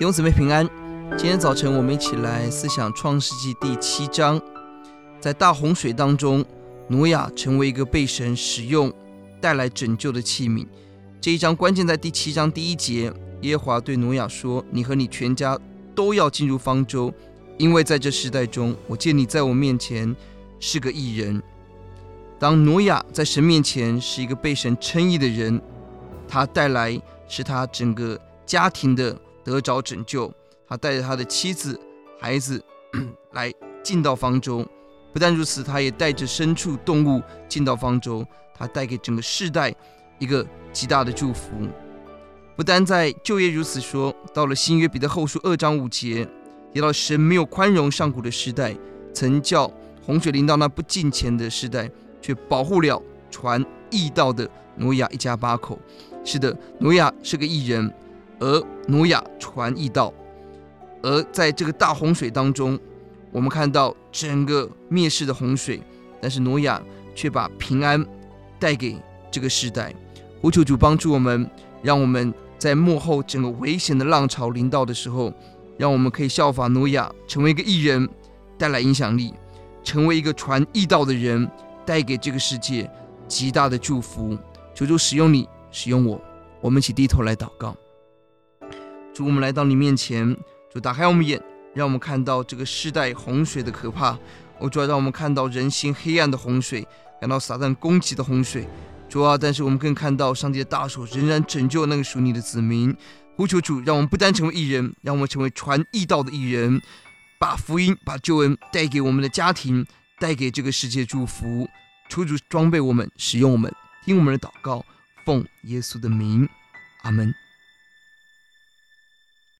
弟兄姊妹平安，今天早晨我们一起来思想创世纪第七章，在大洪水当中，挪亚成为一个被神使用带来拯救的器皿。这一章关键在第七章第一节，耶和华对挪亚说：“你和你全家都要进入方舟，因为在这世代中，我见你在我面前是个义人。”当挪亚在神面前是一个被神称义的人，他带来是他整个家庭的。得着拯救，他带着他的妻子、孩子 来进到方舟。不但如此，他也带着牲畜、动物进到方舟。他带给整个世代一个极大的祝福。不但在旧约如此说，到了新约彼得后书二章五节，提到神没有宽容上古的时代，曾叫洪水临到那不敬虔的时代，却保护了传义道的挪亚一家八口。是的，挪亚是个义人。而挪亚传义道，而在这个大洪水当中，我们看到整个灭世的洪水，但是挪亚却把平安带给这个时代。呼求主帮助我们，让我们在幕后整个危险的浪潮临到的时候，让我们可以效法挪亚，成为一个艺人，带来影响力，成为一个传义道的人，带给这个世界极大的祝福。求主使用你，使用我，我们一起低头来祷告。主，我们来到你面前，主打开我们眼，让我们看到这个世代洪水的可怕。哦，主啊，让我们看到人心黑暗的洪水，看到撒旦攻击的洪水。主啊，但是我们更看到上帝的大手仍然拯救那个属你的子民。呼求主，让我们不单成为义人，让我们成为传义道的义人，把福音、把救恩带给我们的家庭，带给这个世界祝福。求主装备我们，使用我们，听我们的祷告，奉耶稣的名，阿门。